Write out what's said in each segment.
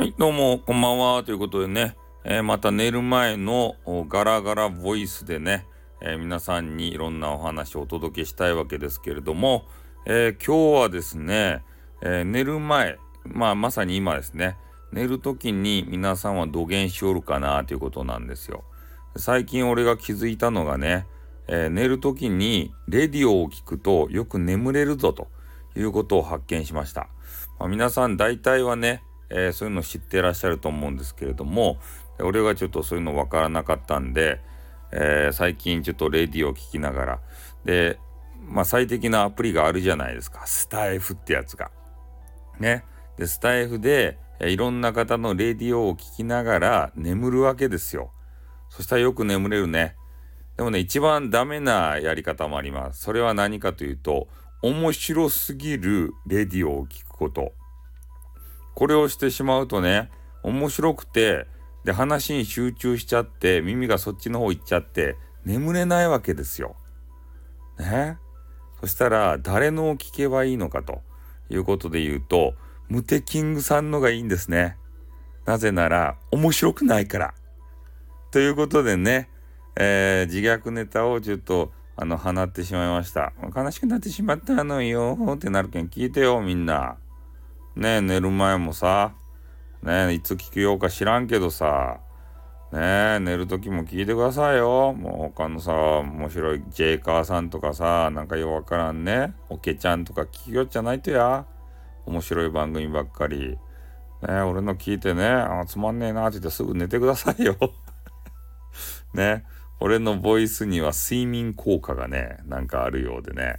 はい、どうも、こんばんは。ということでね、えー、また寝る前のガラガラボイスでね、えー、皆さんにいろんなお話をお届けしたいわけですけれども、えー、今日はですね、え寝る前、まあまさに今ですね、寝る時に皆さんは土下しおるかなということなんですよ。最近俺が気づいたのがね、え寝る時にレディオを聞くとよく眠れるぞということを発見しました。まあ、皆さん大体はね、えー、そういうの知ってらっしゃると思うんですけれども俺がちょっとそういうの分からなかったんで、えー、最近ちょっとレディを聞きながらでまあ最適なアプリがあるじゃないですかスタイフってやつが。ね。でスタイフで、いろんな方のレディオを聞きながら眠るわけですよ。そしたらよく眠れるね。でもね一番ダメなやり方もあります。それは何かというと面白すぎるレディオを聞くこと。これをしてしまうとね、面白くて、で、話に集中しちゃって、耳がそっちの方行っちゃって、眠れないわけですよ。ね？そしたら、誰のを聞けばいいのかということで言うと、ムテキングさんのがいいんですね。なぜなら、面白くないから。ということでね、えー、自虐ネタをちょっと、あの、放ってしまいました。悲しくなってしまったのよってなるけん聞いてよ、みんな。ね寝る前もさ、ねいつ聞くようか知らんけどさ、ね寝る時も聞いてくださいよ。もう他のさ、面白いジェイカーさんとかさ、なんかよくわからんね、オケちゃんとか聞きよっちゃないとや。面白い番組ばっかり。ね俺の聞いてね、あつまんねえなって言ってすぐ寝てくださいよ。ね俺のボイスには睡眠効果がね、なんかあるようでね。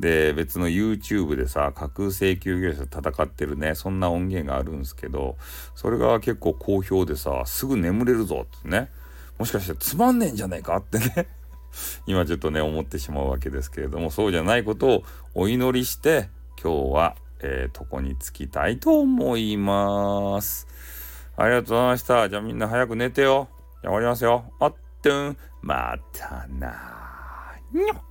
で、別の YouTube でさ、架空請求業者と戦ってるね、そんな音源があるんですけど、それが結構好評でさ、すぐ眠れるぞってね、もしかしてつまんねえんじゃないかってね 今ちょっとね、思ってしまうわけですけれども、そうじゃないことをお祈りして、今日は、えー、床に着きたいと思います。ありがとうございました。じゃあみんな早く寝てよ。じゃあ終わりますよ。あっとん、またなにょっ